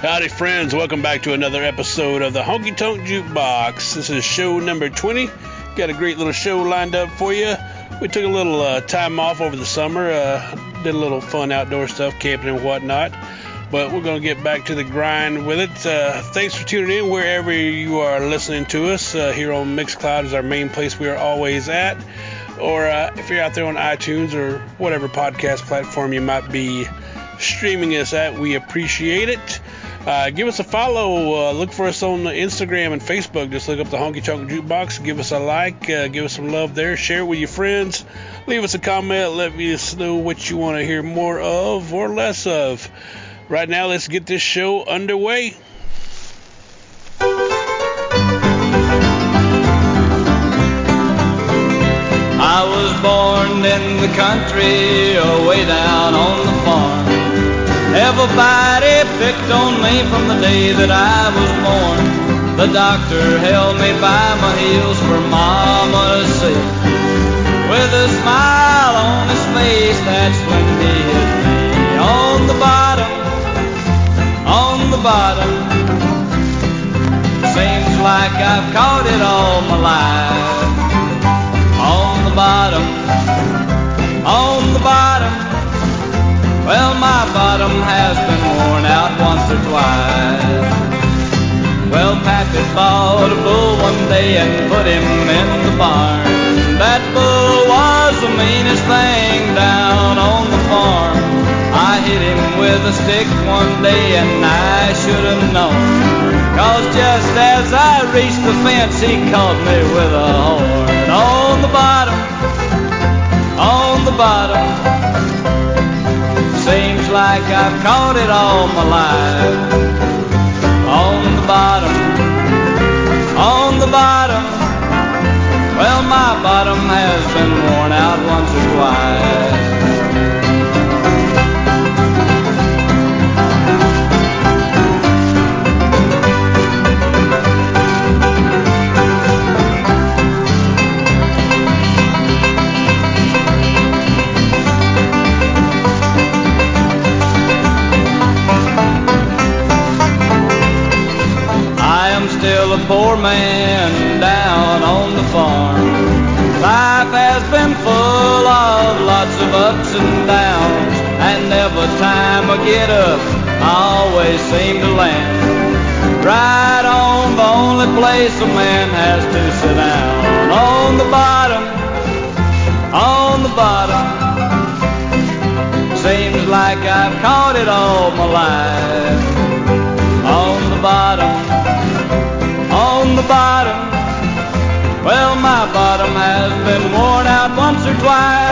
Howdy, friends. Welcome back to another episode of the Honky Tonk Jukebox. This is show number 20. Got a great little show lined up for you. We took a little uh, time off over the summer, uh, did a little fun outdoor stuff, camping and whatnot. But we're going to get back to the grind with it. Uh, thanks for tuning in wherever you are listening to us. Uh, here on Mixcloud is our main place we are always at. Or uh, if you're out there on iTunes or whatever podcast platform you might be streaming us at, we appreciate it. Uh, give us a follow. Uh, look for us on Instagram and Facebook. Just look up the Honky Tonk Jukebox. Give us a like. Uh, give us some love there. Share it with your friends. Leave us a comment. Let us know what you want to hear more of or less of. Right now, let's get this show underway. I was born in the country, away down on the farm. Everybody picked on me from the day that I was born. The doctor held me by my heels for mama's sake. With a smile on his face, that's when he hit me on the bottom, on the bottom. Seems like I've caught it all my life. On the bottom, on the bottom. Bottom has been worn out once or twice. Well, Pappy bought a bull one day and put him in the barn. That bull was the meanest thing down on the farm. I hit him with a stick one day and I should have known. Cause just as I reached the fence, he caught me with a horn. On the bottom, on the bottom. Like I've caught it all my life. On the bottom, on the bottom. Well, my bottom has been worn out once or twice. Poor man down on the farm. Life has been full of lots of ups and downs, and every time I get up, I always seem to land right on the only place a man has to sit down. On the bottom, on the bottom. Seems like I've caught it all my life. On the bottom, bottom has been worn out once or twice.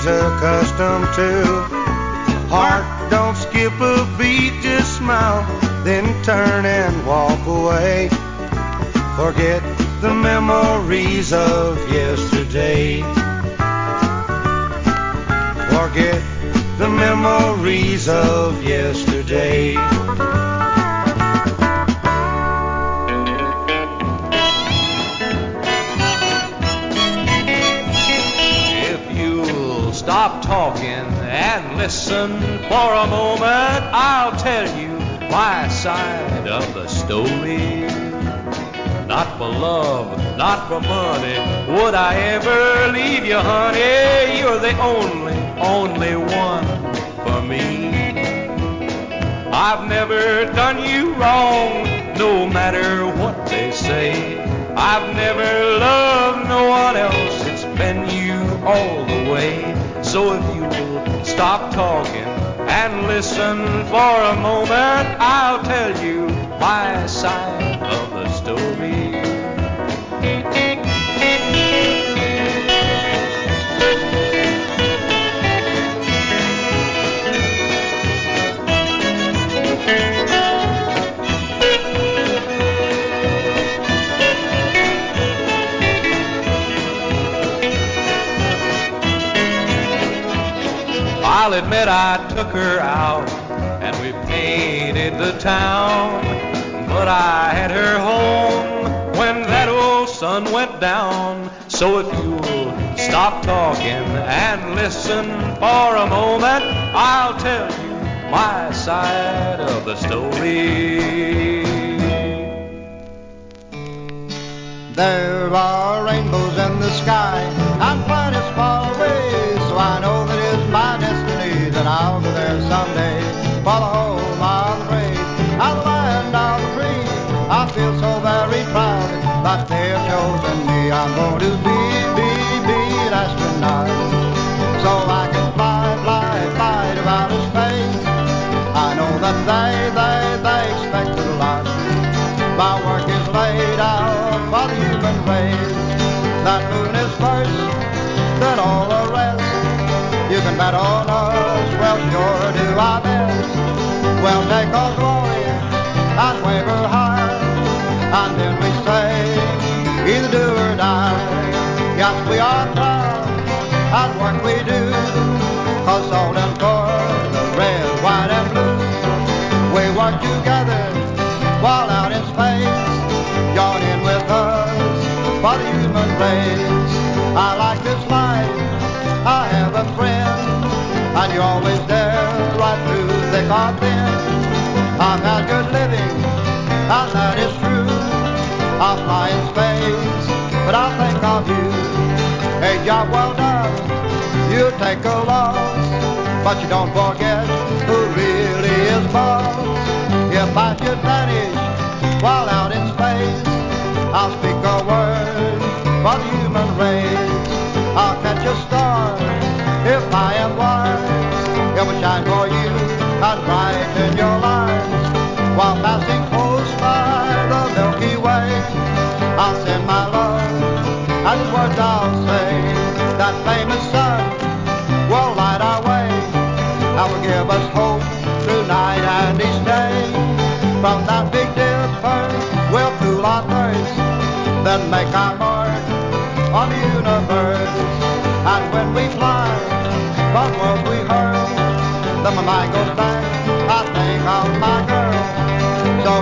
She's accustomed to. Heart love, not for money, would I ever leave you, honey? You're the only, only one for me. I've never done you wrong, no matter what they say. I've never loved no one else, it's been you all the way. So if you'll stop talking and listen for a moment, I'll admit I took her out and we painted the town. But I had her home when that old sun went down. So if you'll stop talking and listen for a moment, I'll tell you my side of the story. There are rainbows in the sky I'm going to be, be, be an astronaut. So I can fly, fly, fly to outer space. I know that they, they, they expect a lot. My work is laid out for the human race. That moon is first, then all the rest. You can bet on us, well sure do our best. We'll take our Work together while out in space. In with us for the human race. I like this life. I have a friend, and you're always there right through thick or thin. I've had good living, and that is true. I'll fly in space, but I'll think of you. A job well done, you take a loss, but you don't forget If I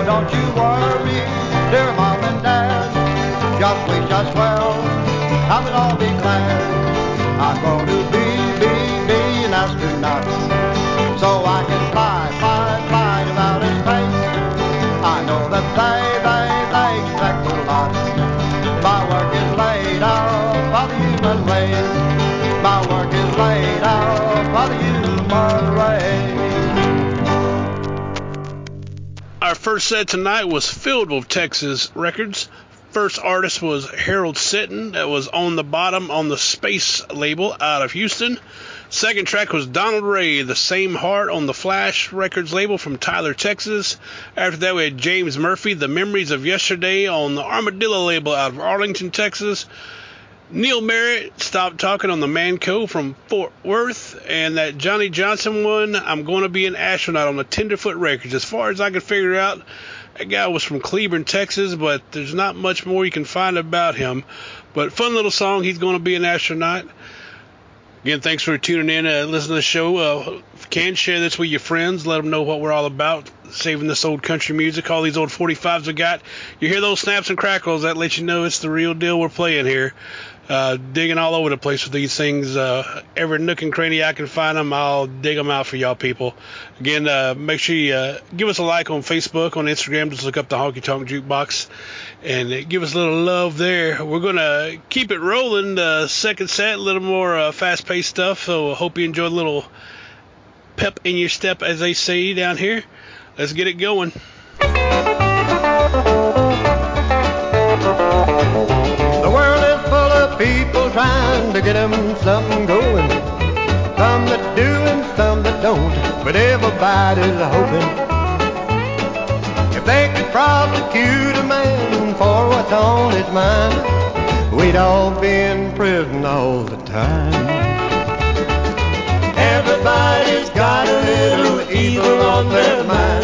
Don't you worry, dear mom and dad. Just wish us well, and we'll all be glad. I'm going first set tonight was filled with Texas records. First artist was Harold Sitton, that was on the bottom on the Space label out of Houston. Second track was Donald Ray, The Same Heart on the Flash Records label from Tyler, Texas. After that, we had James Murphy, The Memories of Yesterday on the Armadillo label out of Arlington, Texas. Neal Merritt, stopped Talking on the Manco from Fort Worth. And that Johnny Johnson one, I'm Going to Be an Astronaut on the Tenderfoot Records. As far as I could figure out, that guy was from Cleburne, Texas, but there's not much more you can find about him. But fun little song, He's Going to Be an Astronaut. Again, thanks for tuning in and uh, listening to the show. Uh, can, share this with your friends. Let them know what we're all about. Saving this old country music, all these old 45s we got. You hear those snaps and crackles, that lets you know it's the real deal we're playing here. Uh, digging all over the place with these things. Uh, every nook and cranny I can find them, I'll dig them out for y'all people. Again, uh, make sure you uh, give us a like on Facebook, on Instagram. Just look up the Honky Tonk Jukebox and give us a little love there. We're going to keep it rolling. The second set, a little more uh, fast paced stuff. So hope you enjoy a little pep in your step, as they say down here. Let's get it going. To get 'em something going. Some that do and some that don't, but everybody's hoping. If they could prosecute a man for what's on his mind, we'd all be in prison all the time. Everybody's got a little evil on their mind.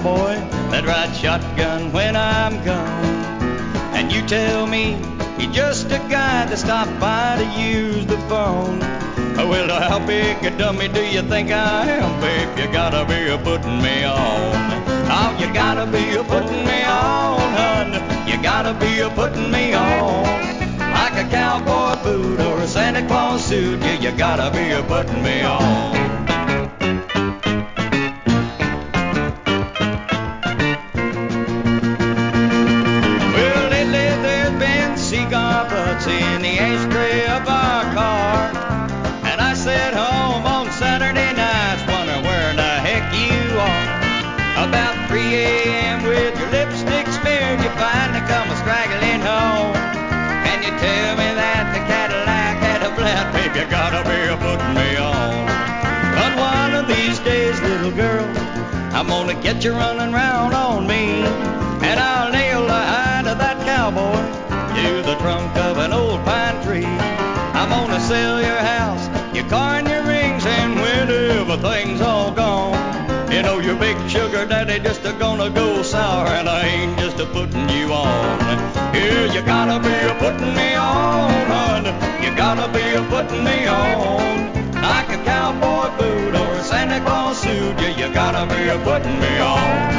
Cowboy that rides shotgun when I'm gone. And you tell me you're just a guy that stopped by to use the phone. Well, how big a dummy do you think I am, babe? You gotta be gonna get you running round on me. And I'll nail the hide of that cowboy to the trunk of an old pine tree. I'm gonna sell your house, your car, and your rings, and when everything's all gone, you know your big sugar daddy just a gonna go sour, and I ain't just a putting you on. Yeah, you gotta be a putting me on, hun. You gotta be a putting me on. Like a cowboy boot a Santa Claus suit, yeah, you gotta be a putting me on.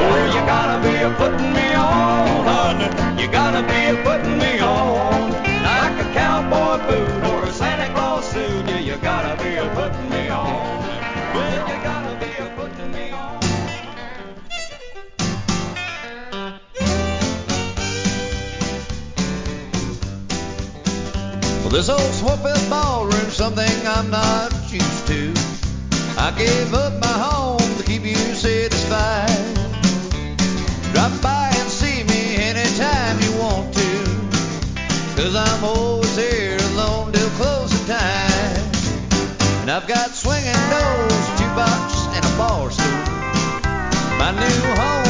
Oh, you gotta be a putting me on, hun. You gotta be a putting me on. Like a cowboy boot or a Santa Claus suit, yeah, you gotta be a putting me on. Well, you gotta be a putting me on. Well, this old Swartfield ballroom's something I'm not used to. Gave up my home to keep you satisfied. Drop by and see me anytime you want to. Cause I'm always here alone till closing time. And I've got swinging doors, jukebox, and a bar stool. My new home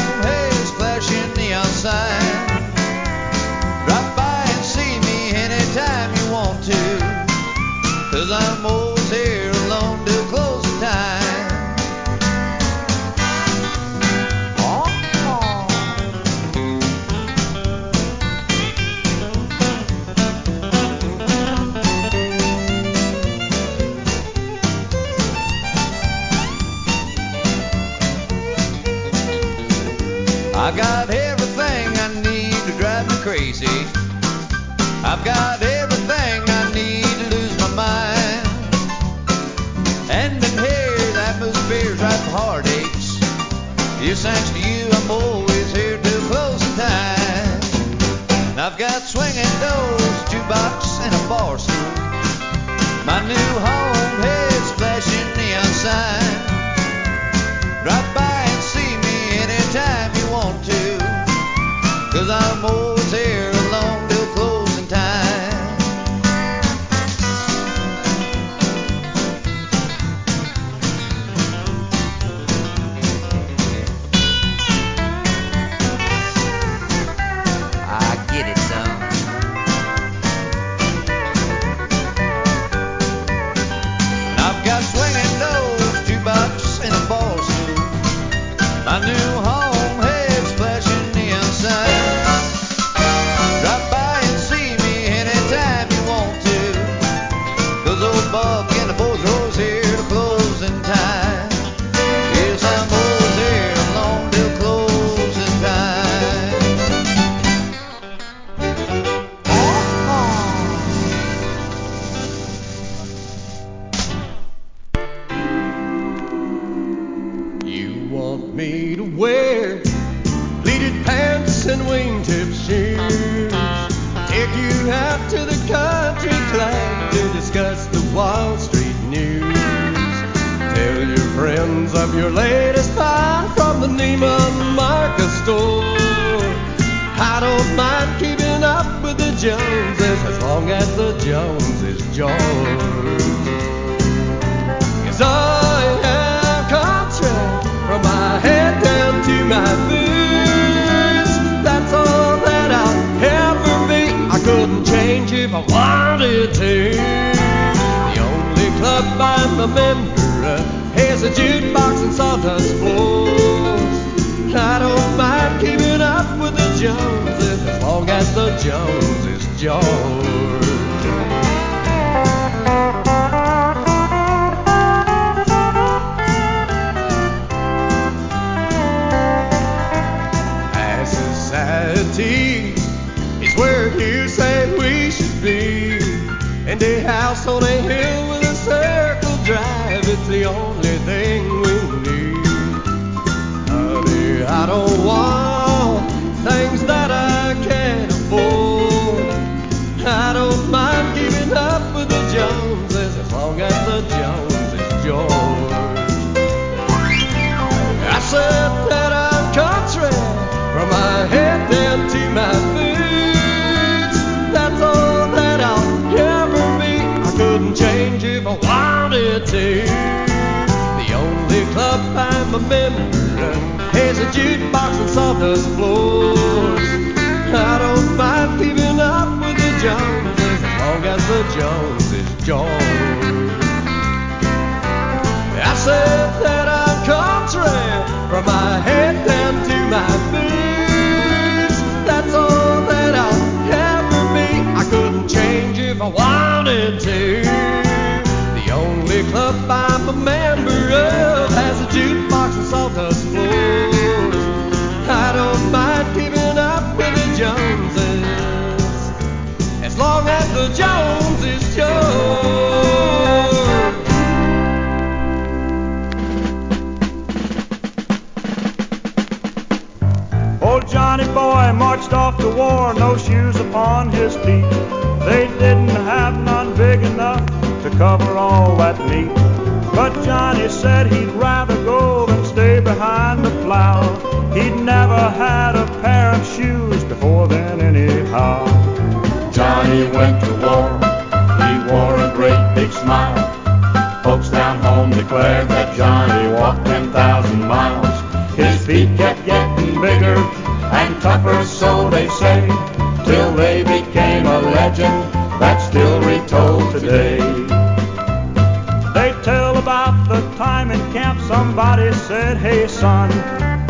camp somebody said, Hey son,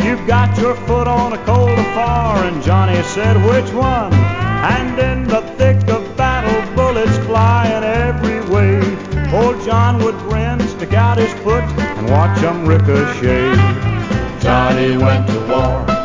you've got your foot on a cold afar. And Johnny said, Which one? And in the thick of battle, bullets flying every way. Old John would grin, stick out his foot, and watch 'em ricochet. Johnny went to war.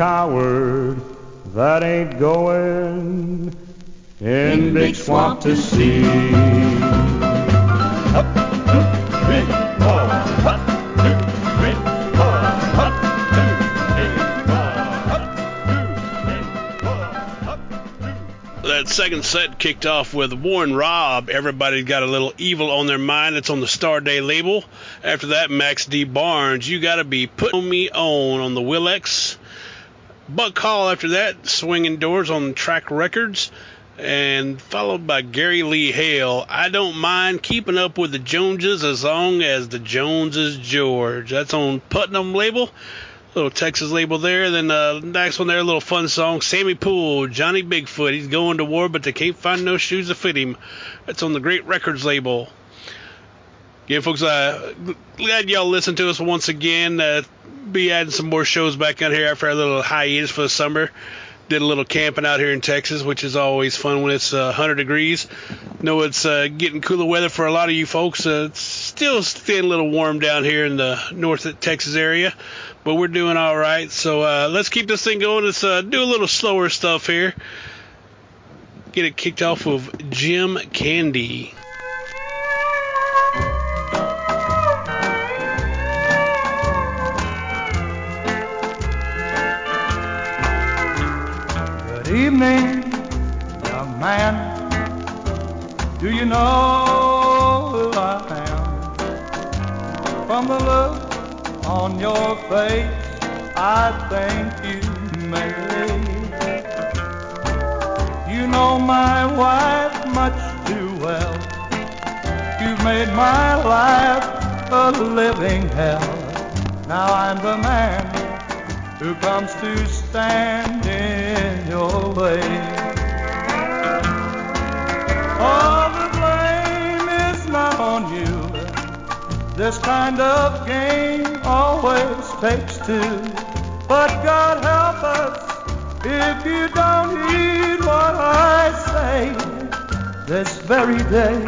Coward that ain't going in Big Swamp to see. That second set kicked off with Warren Robb. Everybody got a little evil on their mind. It's on the Starday label. After that, Max D. Barnes. You got to be putting me on on the Willex. Buck Hall after that, Swinging Doors on Track Records. And followed by Gary Lee Hale. I don't mind keeping up with the Joneses as long as the Joneses George. That's on Putnam label little Texas label there. Then uh, next one there, a little fun song. Sammy Poole, Johnny Bigfoot. He's going to war, but they can't find no shoes to fit him. That's on the Great Records label. Again, folks, uh, glad y'all listened to us once again. Uh, be adding some more shows back out here after our little hiatus for the summer. Did a little camping out here in Texas, which is always fun when it's uh, 100 degrees. Know it's uh, getting cooler weather for a lot of you folks. Uh, it's still staying a little warm down here in the North Texas area but we're doing all right. So uh, let's keep this thing going. Let's uh, do a little slower stuff here. Get it kicked off with Jim Kandy. Evening, young man. Do you know who I am? From the look on your face, I think you may. You know my wife much too well. You've made my life a living hell. Now I'm the man who comes to stand in your way. All the blame is not on you. This kind of game always takes two. But God help us if you don't heed what I say. This very day,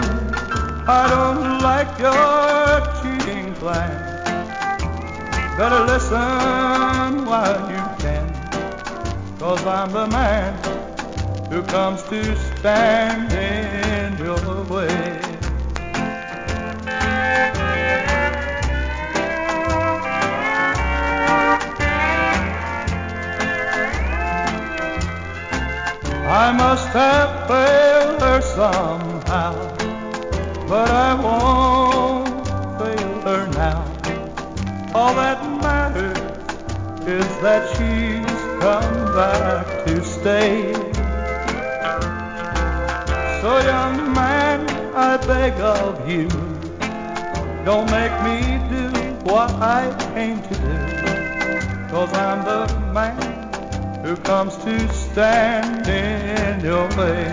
I don't like your cheating plan. Better listen while cause I'm the man who comes to stand in your way. I must have failed her somehow, but I won't fail her now. All that matters is that come back to stay. So, young man, I beg of you, don't make me do what I came to do. Cause I'm the man who comes to stand in your way.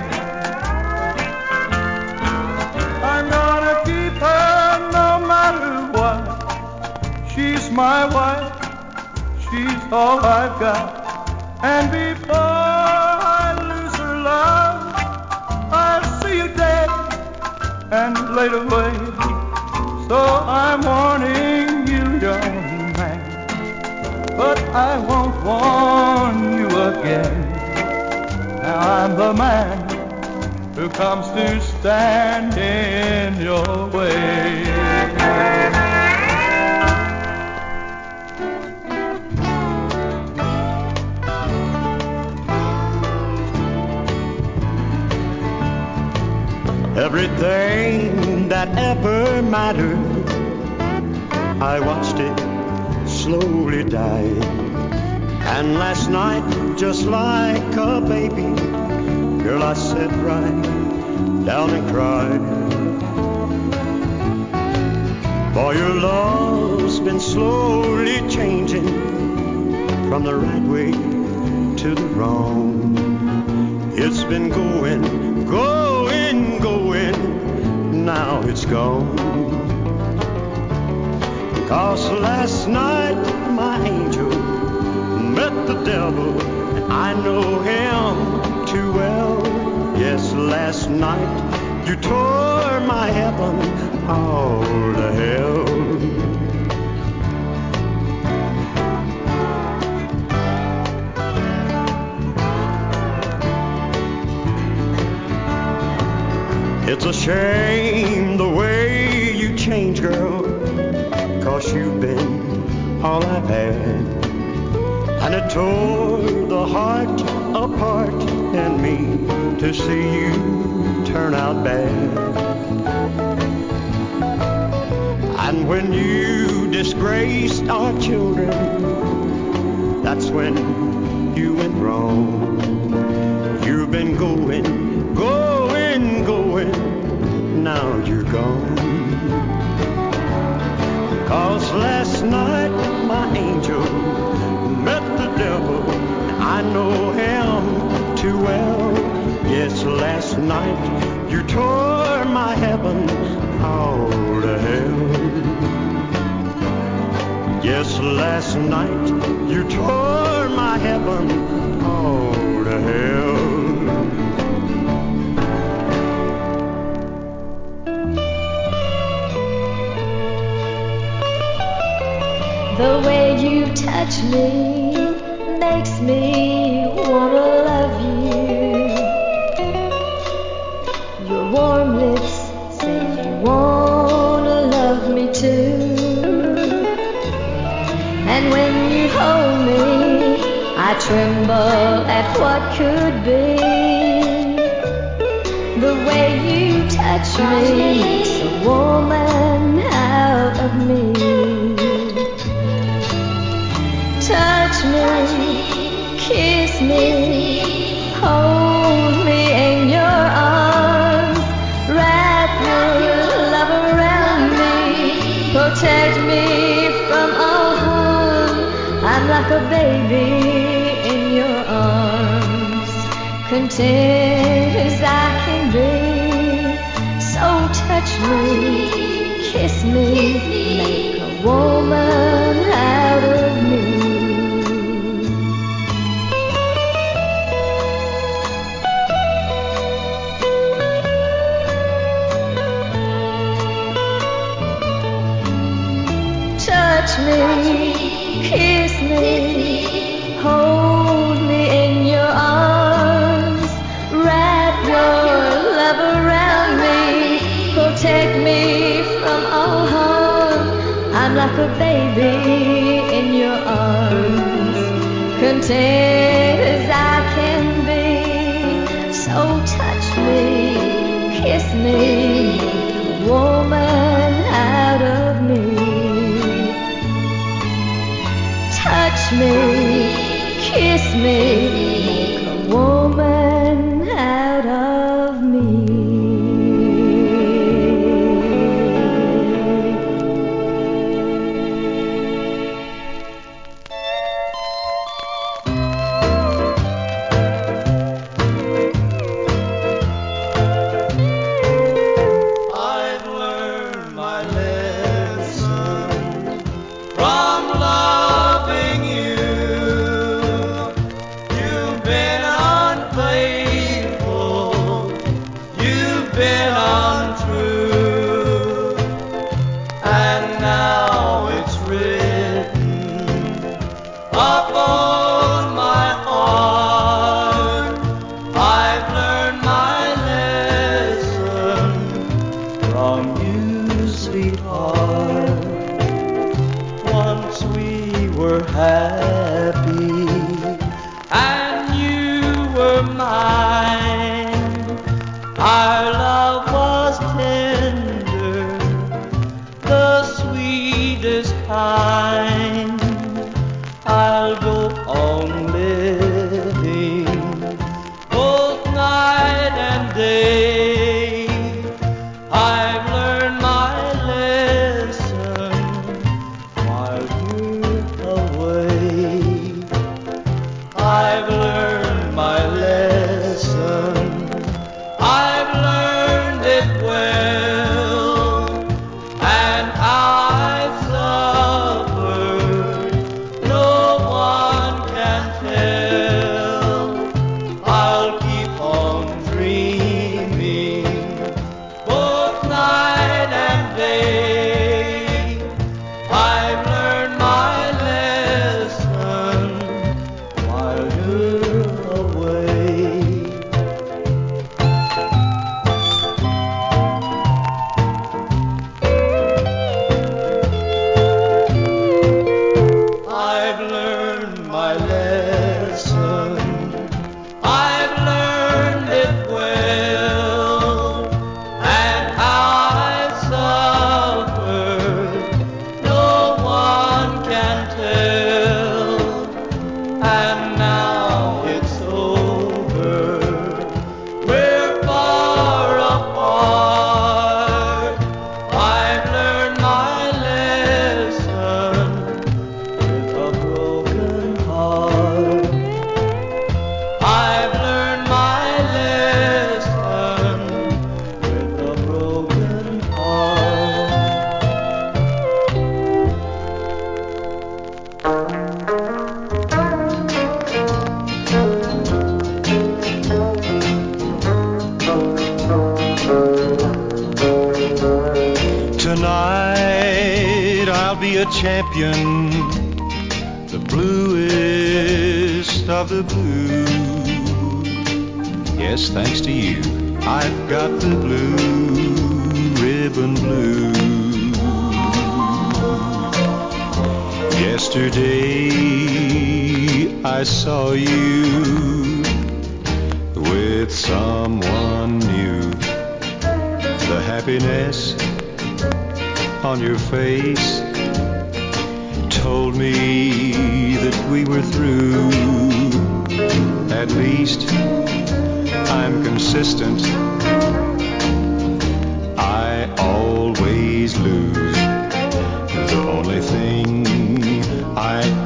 I'm gonna keep her no matter what. She's my wife, she's all I've got. And before I lose her love, I'll see you dead and laid away. So I'm warning you, young man, but I won't warn you again. Now I'm the man who comes to stand in your way. Everything that ever mattered, I watched it slowly die. And last night, just like a baby, girl, I sat right down and cried. For your love's been slowly changing from the right way to the wrong. It's been going, going, going, now it's gone. Cause last night, my angel met the devil, and I know him too well. Yes, last night, you tore my heaven all to hell. Tore the heart apart in me to see you turn out bad. And when you disgraced our children, that's when you went wrong. You've been going, going, going, now you're gone. Cause last night, my angel know him too well. Yes, last night you tore my heaven all to hell. Yes, last night you tore my heaven all to hell. The way you touch me makes me tremble at what could be. The way you touch me makes a woman out of me. Touch me, kiss me, hold me in your arms, wrap your love around me, protect me from all harm. I'm like a baby in your arms, content as I can be. So touch me, kiss me, make a woman. like a baby in your arms. Contain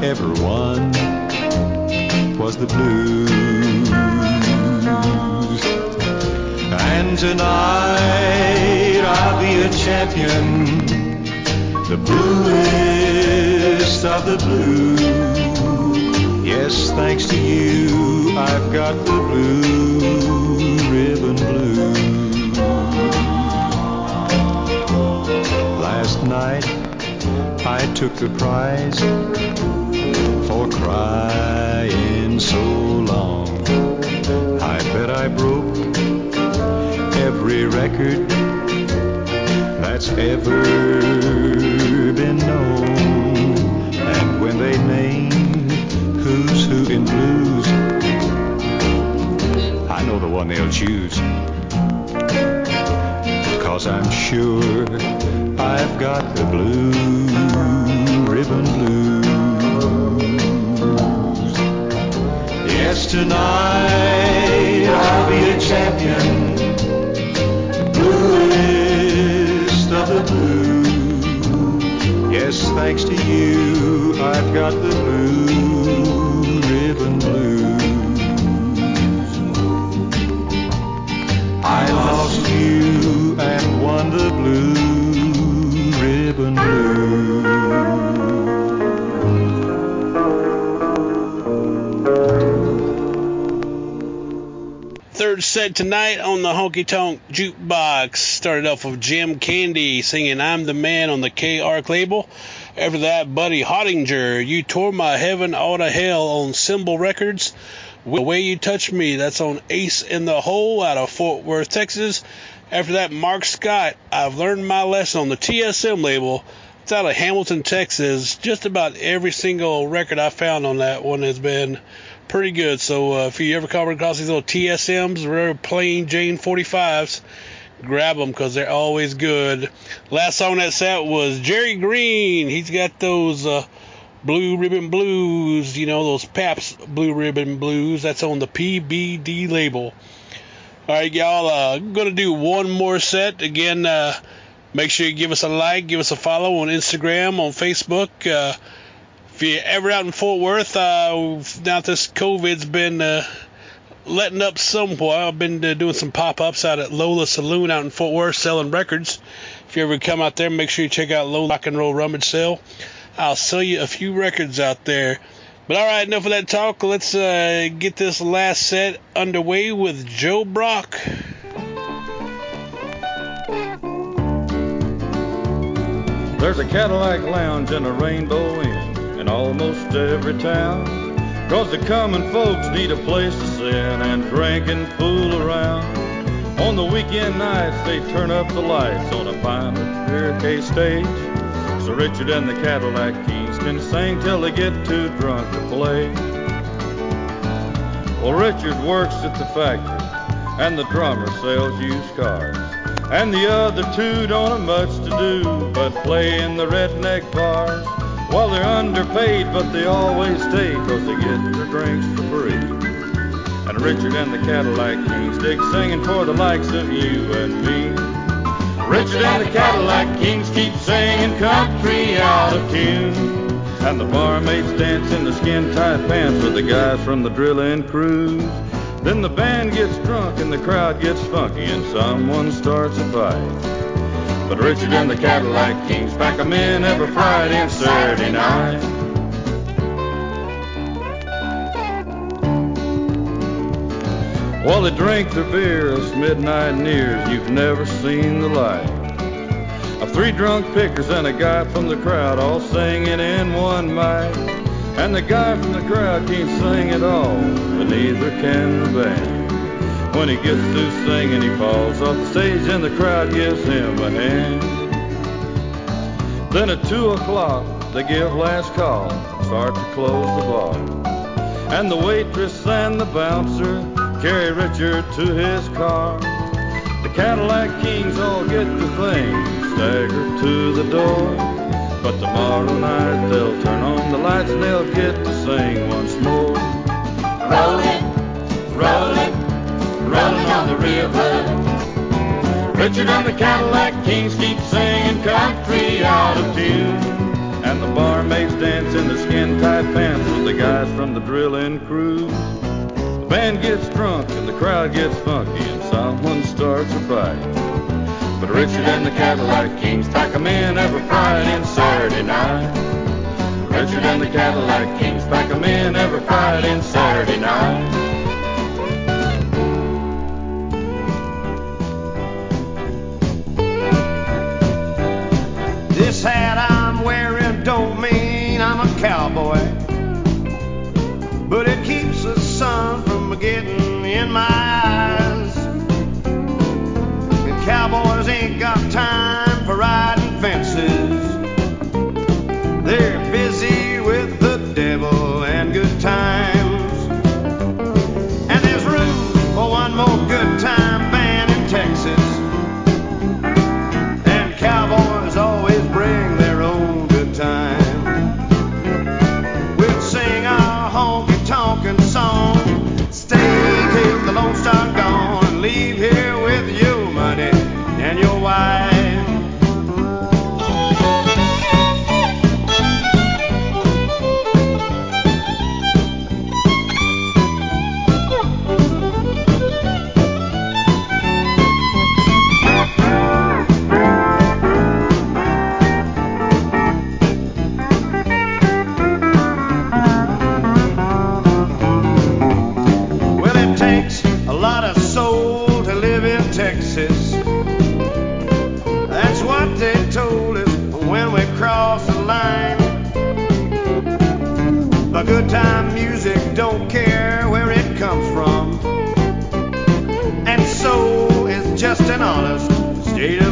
ever won was the blues. And tonight I'll be a champion, the bluest of the blue. Yes, thanks to you, I've got the blue ribbon blues. Last night I took the prize for crying so long. I bet I broke every record that's ever been known. And when they name who's who in blues, I know the one they'll choose. Cause I'm sure I've got the blue ribbon blues. Yes, tonight I'll be a champion, bluest of the blue. Yes, thanks to you, I've got the blue ribbon Tonight on the Honky Tonk Jukebox. Started off with Jim Kandy singing I'm the Man on the K Ark label. After that, Buddy Hottinger, You Tore My Heaven Out of Hell on Symbol Records. The Way You Touch Me, that's on Ace in the Hole out of Fort Worth, Texas. After that, Mark Scott, I've Learned My Lesson on the TSM label. It's out of Hamilton, Texas. Just about every single record I found on that one has been pretty good. So uh, if you ever come across these little TSMs, rare plain Jane 45s, grab them because they're always good. Last song that set was Jerry Green. He's got those uh, blue ribbon blues, you know, those Pabst blue ribbon blues. That's on the PBD label. All right, y'all. Uh, I'm gonna do one more set again. Uh, make sure you give us a like, give us a follow on Instagram, on Facebook. Uh, if you're ever out in Fort Worth, uh, now that this COVID's been uh, letting up somewhat, I've been uh, doing some pop-ups out at Lola Saloon out in Fort Worth selling records. If you ever come out there, make sure you check out Lola Rock and Roll Rummage Sale. I'll sell you a few records out there. But all right, enough of that talk. Let's uh, get this last set underway with Joe Brock. There's a Cadillac lounge and a Rainbow Inn in almost every town. Cause the common folks need a place to sit and drink and fool around. On the weekend nights, they turn up the lights on a fine beer stage. So Richard and the Cadillac Kings can sing till they get too drunk to play. Well, Richard works at the factory, and the drummer sells used cars. And the other two don't have much to do but play in the redneck bars. Well, they're underpaid, but they always stay 'cause they get their drinks for free. And Richard and the Cadillac Kings dig singing for the likes of you and me. Richard and the Cadillac Kings keep singing country out of tune. And the barmaids dance in the skin-tight pants with the guys from the drilling crews. Then the band gets drunk and the crowd gets funky and someone starts a fight. But Richard and the Cadillac Kings pack 'em in every Friday and Saturday night. While they drink their beer as midnight nears, you've never seen the like. Of three drunk pickers and a guy from the crowd all singing in one mic. And the guy from the crowd can't sing at all, but neither can the band. When he gets through singing, he falls off the stage and the crowd gives him a hand. Then at two o'clock, they give last call, start to close the bar. And the waitress and the bouncer carry Richard to his car. The Cadillac Kings all get the thing, stagger to the door. But tomorrow night they'll turn on the lights and they'll get to sing once more. Rolling, rolling, rolling on the river. Richard and the Cadillac Kings keep singing country out of tune. And the barmaids dance in the skin tight pants with the guys from the drilling crew. The band gets drunk and the crowd gets funky and someone starts a fight. But Richard and the Cadillac Kings pack 'em in every Friday and Saturday night. Richard and the Cadillac Kings pack 'em in every Friday and Saturday night.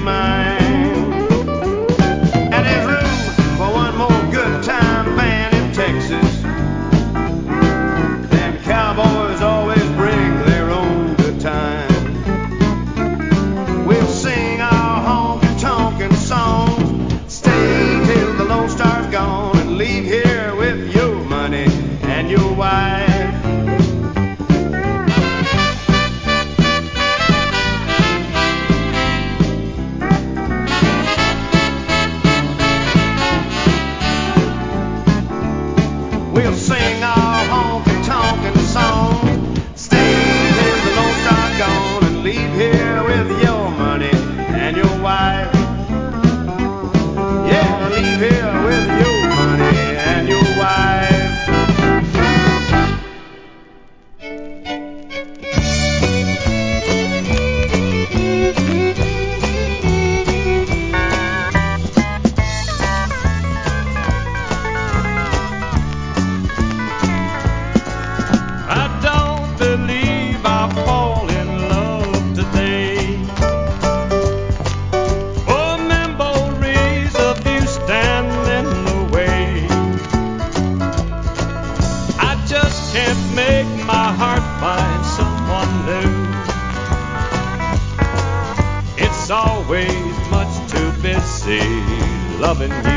Mind. Loving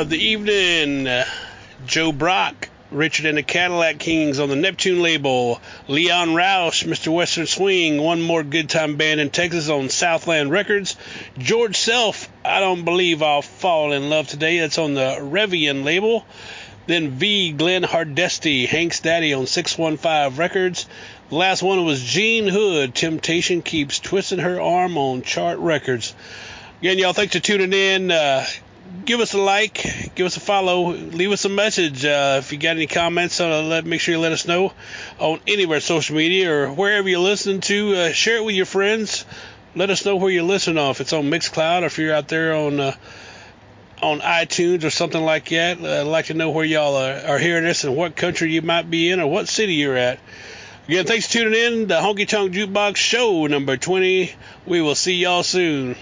of the evening, Joe Brock, Richard and the Cadillac Kings on the Neptune label, Leon Rausch, Mr. Western Swing, one more good time band in Texas on Southland Records, George Self, I don't believe I'll fall in love today, that's on the Revien label. Then V. Glen Hardestie, Hank's Daddy on 615 Records. The last one was Gene Hood, Temptation Keeps Twisting Her Arm on Chart Records. Again, y'all, thanks for tuning in. Uh, give us a like, give us a follow, leave us a message. Uh, if you got any comments, uh, let make sure you let us know on any of our social media or wherever you're listening to. Uh, share it with your friends. Let us know where you're listening on. If it's on Mixcloud or if you're out there on uh, on iTunes or something like that. Uh, I'd like to know where y'all are, are hearing this and what country you might be in or what city you're at. Again, thanks for tuning in. The Honky Tonk Jukebox Show number 20. We will see y'all soon.